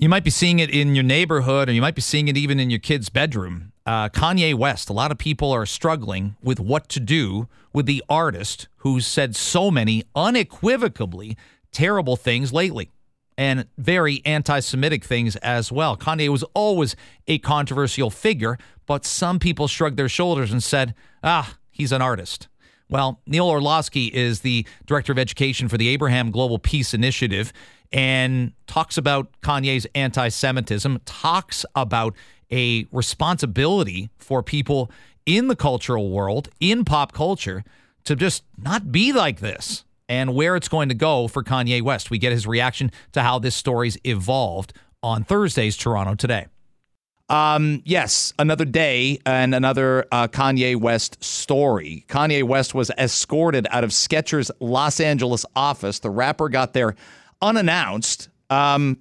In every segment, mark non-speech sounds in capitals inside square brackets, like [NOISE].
You might be seeing it in your neighborhood, or you might be seeing it even in your kid's bedroom. Uh, Kanye West, a lot of people are struggling with what to do with the artist who's said so many unequivocally terrible things lately and very anti Semitic things as well. Kanye was always a controversial figure, but some people shrugged their shoulders and said, ah, he's an artist. Well, Neil Orlovsky is the director of education for the Abraham Global Peace Initiative and talks about Kanye's anti Semitism, talks about a responsibility for people in the cultural world, in pop culture, to just not be like this and where it's going to go for Kanye West. We get his reaction to how this story's evolved on Thursday's Toronto Today. Um, yes, another day and another uh, Kanye West story. Kanye West was escorted out of Skechers' Los Angeles office. The rapper got there unannounced. Um,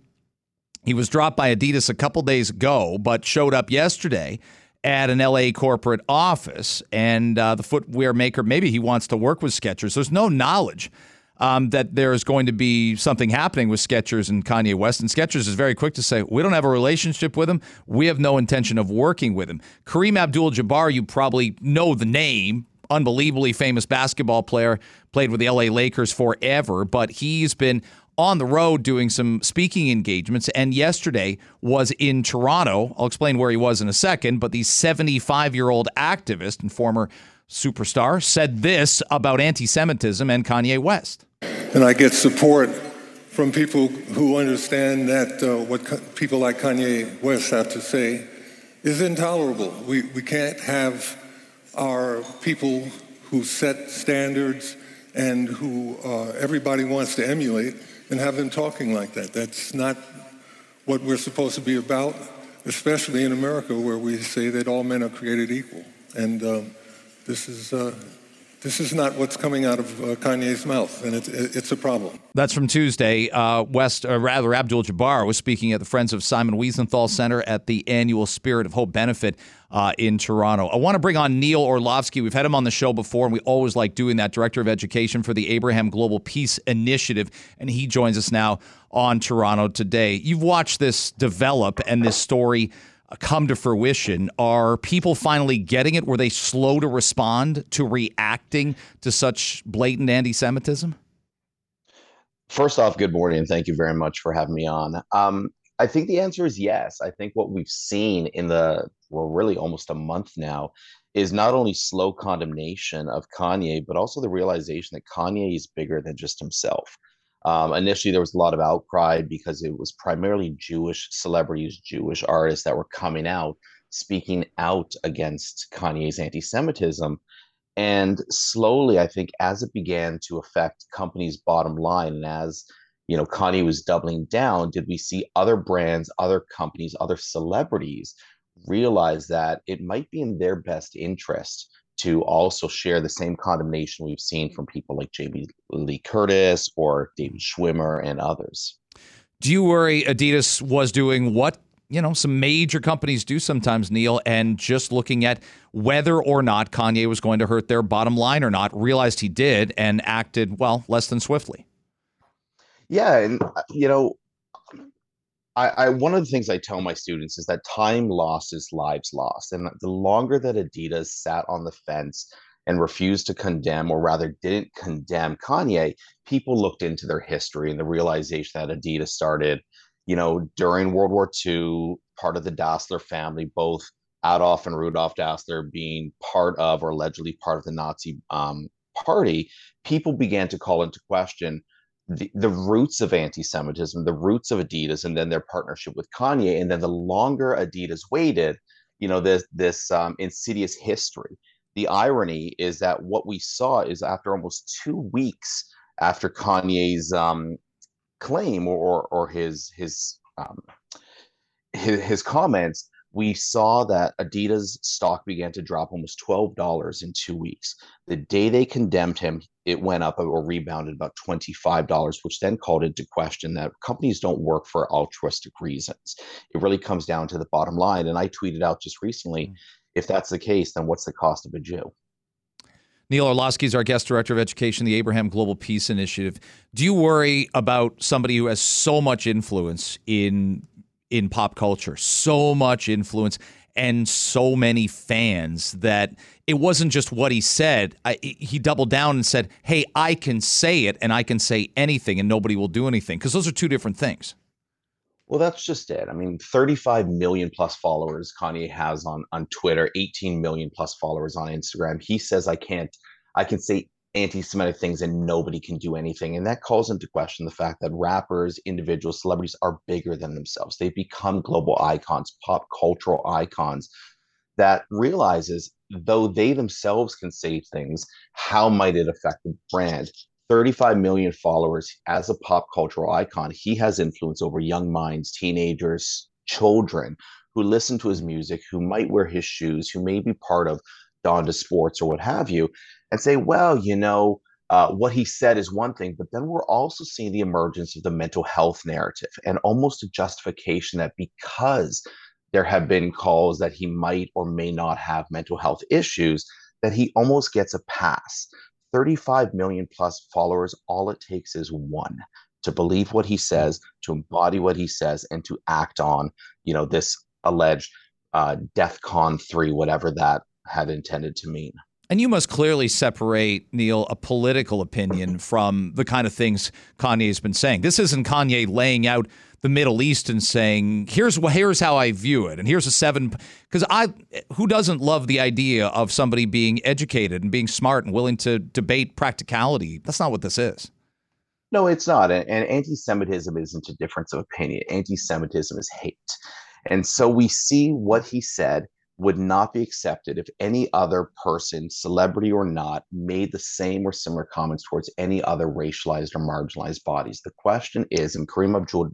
he was dropped by Adidas a couple days ago, but showed up yesterday at an LA corporate office. And uh, the footwear maker, maybe he wants to work with Skechers. There's no knowledge um, that there is going to be something happening with Skechers and Kanye West. And Skechers is very quick to say, we don't have a relationship with him. We have no intention of working with him. Kareem Abdul Jabbar, you probably know the name. Unbelievably famous basketball player, played with the LA Lakers forever, but he's been on the road doing some speaking engagements. And yesterday was in Toronto. I'll explain where he was in a second, but the 75 year old activist and former superstar said this about anti Semitism and Kanye West. And I get support from people who understand that uh, what people like Kanye West have to say is intolerable. We, we can't have our people who set standards and who uh, everybody wants to emulate and have them talking like that. That's not what we're supposed to be about, especially in America where we say that all men are created equal. And um, this is uh, this is not what's coming out of uh, Kanye's mouth, and it's, it's a problem. That's from Tuesday. Uh, West, or rather, Abdul Jabbar was speaking at the Friends of Simon Wiesenthal Center at the annual Spirit of Hope benefit uh, in Toronto. I want to bring on Neil Orlovsky. We've had him on the show before, and we always like doing that. Director of Education for the Abraham Global Peace Initiative, and he joins us now on Toronto today. You've watched this develop and this story come to fruition? Are people finally getting it? Were they slow to respond to reacting to such blatant anti Semitism? First off, good morning thank you very much for having me on. Um, I think the answer is yes. I think what we've seen in the, well, really almost a month now is not only slow condemnation of Kanye, but also the realization that Kanye is bigger than just himself. Um, initially, there was a lot of outcry because it was primarily Jewish celebrities, Jewish artists that were coming out, speaking out against Kanye's anti Semitism. And slowly, I think, as it began to affect companies' bottom line, and as you know, Kanye was doubling down, did we see other brands, other companies, other celebrities realize that it might be in their best interest to also share the same condemnation we've seen from people like Jamie Lee Curtis or David Schwimmer and others. Do you worry Adidas was doing what you know some major companies do sometimes, Neil, and just looking at whether or not Kanye was going to hurt their bottom line or not, realized he did and acted well less than swiftly. Yeah, and uh, you know, I, I, one of the things I tell my students is that time lost is lives lost, and the longer that Adidas sat on the fence and refused to condemn, or rather didn't condemn Kanye, people looked into their history and the realization that Adidas started, you know, during World War II, part of the Dassler family, both Adolf and Rudolf Dassler being part of or allegedly part of the Nazi um, party, people began to call into question the, the roots of anti-Semitism, the roots of Adidas, and then their partnership with Kanye. And then the longer Adidas waited, you know, this this um, insidious history. The irony is that what we saw is after almost two weeks after Kanye's um, claim or, or, or his his, um, his his comments, we saw that Adidas stock began to drop almost $12 in two weeks. The day they condemned him, it went up or rebounded about $25, which then called into question that companies don't work for altruistic reasons. It really comes down to the bottom line. And I tweeted out just recently mm. if that's the case, then what's the cost of a Jew? Neil Orlovsky is our guest director of education, the Abraham Global Peace Initiative. Do you worry about somebody who has so much influence in in pop culture, so much influence, and so many fans that it wasn't just what he said. I, he doubled down and said, Hey, I can say it and I can say anything and nobody will do anything. Because those are two different things. Well, that's just it. I mean, 35 million plus followers Kanye has on on Twitter, 18 million plus followers on Instagram. He says I can't I can say anti-Semitic things and nobody can do anything. And that calls into question the fact that rappers, individuals, celebrities are bigger than themselves. They become global icons, pop cultural icons that realizes though they themselves can say things, how might it affect the brand? 35 million followers as a pop cultural icon. He has influence over young minds, teenagers, children who listen to his music, who might wear his shoes, who may be part of Donda Sports or what have you, and say, well, you know, uh, what he said is one thing, but then we're also seeing the emergence of the mental health narrative and almost a justification that because there have been calls that he might or may not have mental health issues, that he almost gets a pass. 35 million plus followers, all it takes is one to believe what he says, to embody what he says, and to act on, you know, this alleged uh, DEFCON 3, whatever that had intended to mean. And you must clearly separate, Neil, a political opinion [CLEARS THROAT] from the kind of things Kanye's been saying. This isn't Kanye laying out the Middle East and saying, "Here's here's how I view it," and here's a seven. Because I, who doesn't love the idea of somebody being educated and being smart and willing to debate practicality? That's not what this is. No, it's not. And, and anti-Semitism isn't a difference of opinion. Anti-Semitism is hate, and so we see what he said would not be accepted if any other person, celebrity or not, made the same or similar comments towards any other racialized or marginalized bodies. The question is, and Kareem Abdul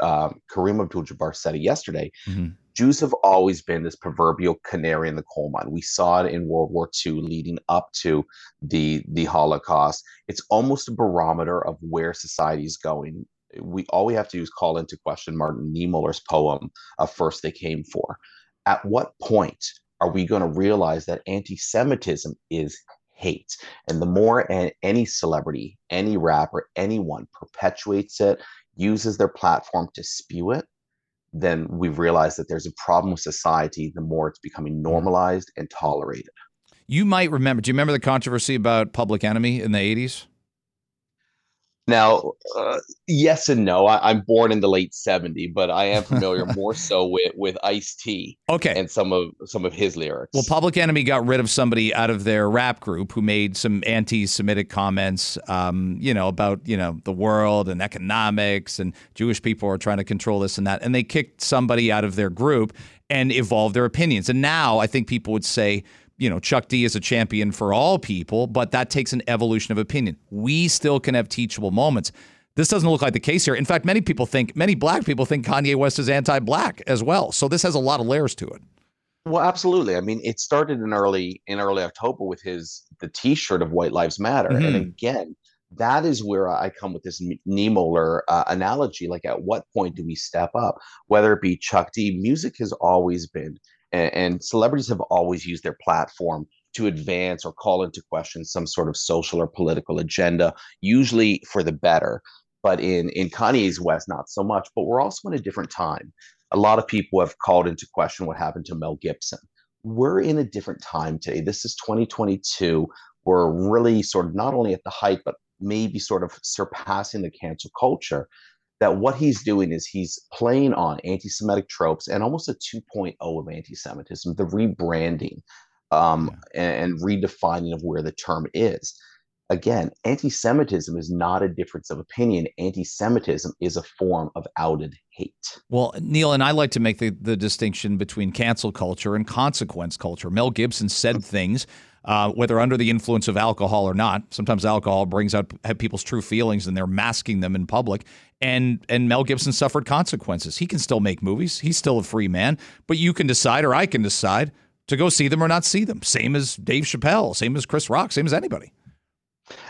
uh, Kareem Abdul-Jabbar said it yesterday. Mm-hmm. Jews have always been this proverbial canary in the coal mine. We saw it in World War II, leading up to the the Holocaust. It's almost a barometer of where society is going. We all we have to do is call into question Martin Niemöller's poem of First They Came For." At what point are we going to realize that anti-Semitism is hate. And the more any celebrity, any rapper, anyone perpetuates it, uses their platform to spew it, then we've realized that there's a problem with society the more it's becoming normalized and tolerated. You might remember, do you remember the controversy about Public Enemy in the 80s? Now, uh, yes and no. I, am born in the late '70s, but I am familiar [LAUGHS] more so with with Ice T. Okay, and some of some of his lyrics. Well, Public Enemy got rid of somebody out of their rap group who made some anti-Semitic comments, um, you know, about you know the world and economics and Jewish people are trying to control this and that, and they kicked somebody out of their group and evolved their opinions. And now I think people would say you know, Chuck D is a champion for all people, but that takes an evolution of opinion. We still can have teachable moments. This doesn't look like the case here. In fact, many people think, many black people think Kanye West is anti black as well. So this has a lot of layers to it. Well, absolutely. I mean, it started in early in early October with his the T-shirt of White Lives Matter, mm-hmm. and again, that is where I come with this Niemöller uh, analogy. Like, at what point do we step up? Whether it be Chuck D, music has always been and, and celebrities have always used their platform to advance or call into question some sort of social or political agenda, usually for the better. But in, in Kanye's West, not so much. But we're also in a different time. A lot of people have called into question what happened to Mel Gibson. We're in a different time today. This is 2022. We're really sort of not only at the height, but maybe sort of surpassing the cancel culture that what he's doing is he's playing on anti-Semitic tropes and almost a 2.0 of anti-Semitism, the rebranding um, yeah. and, and redefining of where the term is. Again, anti-Semitism is not a difference of opinion. Anti-Semitism is a form of outed hate. Well, Neil and I like to make the, the distinction between cancel culture and consequence culture. Mel Gibson said things uh, whether under the influence of alcohol or not. Sometimes alcohol brings out people's true feelings and they're masking them in public. And and Mel Gibson suffered consequences. He can still make movies. He's still a free man. But you can decide, or I can decide, to go see them or not see them. Same as Dave Chappelle, same as Chris Rock, same as anybody.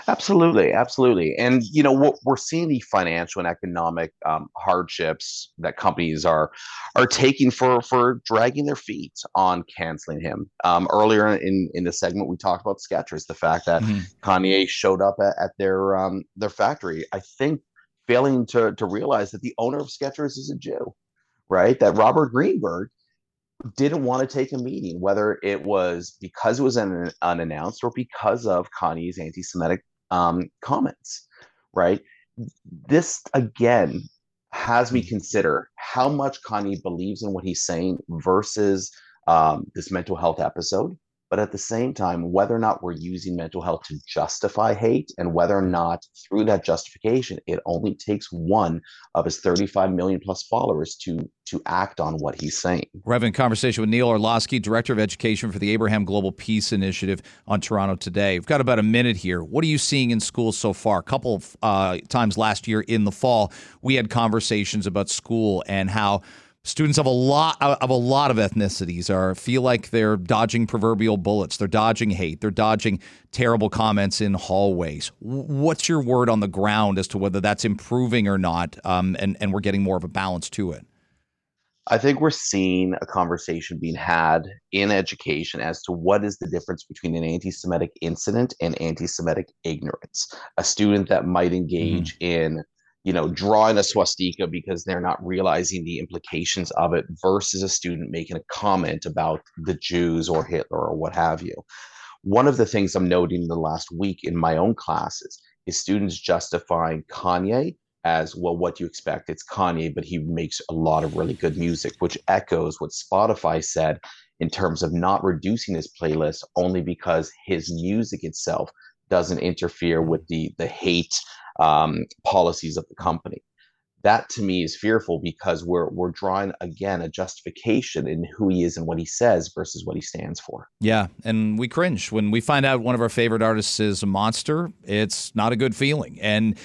Absolutely, absolutely, and you know what we're seeing the financial and economic um, hardships that companies are are taking for for dragging their feet on canceling him. Um, earlier in in the segment, we talked about Skechers, the fact that mm-hmm. Kanye showed up at, at their um, their factory. I think failing to to realize that the owner of Skechers is a Jew right? That Robert Greenberg didn't want to take a meeting, whether it was because it was un- unannounced or because of Kanye's anti-Semitic um, comments, right? This again has me consider how much Kanye believes in what he's saying versus um, this mental health episode but at the same time, whether or not we're using mental health to justify hate and whether or not through that justification, it only takes one of his 35 million plus followers to to act on what he's saying. We're having a conversation with Neil Orlowski, Director of Education for the Abraham Global Peace Initiative on Toronto Today. We've got about a minute here. What are you seeing in schools so far? A couple of uh, times last year in the fall, we had conversations about school and how students of a lot of a lot of ethnicities are feel like they're dodging proverbial bullets they're dodging hate they're dodging terrible comments in hallways what's your word on the ground as to whether that's improving or not um, and, and we're getting more of a balance to it I think we're seeing a conversation being had in education as to what is the difference between an anti Semitic incident and anti Semitic ignorance. A student that might engage mm-hmm. in you know, drawing a swastika because they're not realizing the implications of it versus a student making a comment about the Jews or Hitler or what have you. One of the things I'm noting in the last week in my own classes is students justifying Kanye as well, what do you expect? It's Kanye, but he makes a lot of really good music, which echoes what Spotify said in terms of not reducing his playlist only because his music itself doesn't interfere with the the hate um, policies of the company. That to me is fearful because we're we're drawing again a justification in who he is and what he says versus what he stands for. Yeah, and we cringe when we find out one of our favorite artists is a monster. It's not a good feeling, and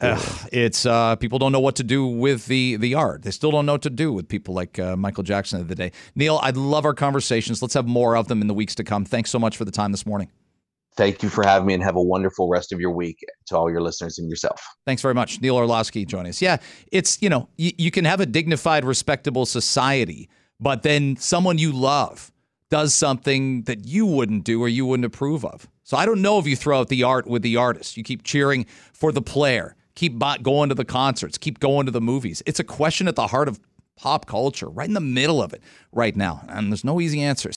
uh, it's uh, people don't know what to do with the the art. They still don't know what to do with people like uh, Michael Jackson of the day. Neil, I love our conversations. Let's have more of them in the weeks to come. Thanks so much for the time this morning. Thank you for having me and have a wonderful rest of your week to all your listeners and yourself. Thanks very much. Neil Orlowski joining us. Yeah, it's, you know, you can have a dignified, respectable society, but then someone you love does something that you wouldn't do or you wouldn't approve of. So I don't know if you throw out the art with the artist. You keep cheering for the player, keep going to the concerts, keep going to the movies. It's a question at the heart of pop culture, right in the middle of it right now. And there's no easy answers.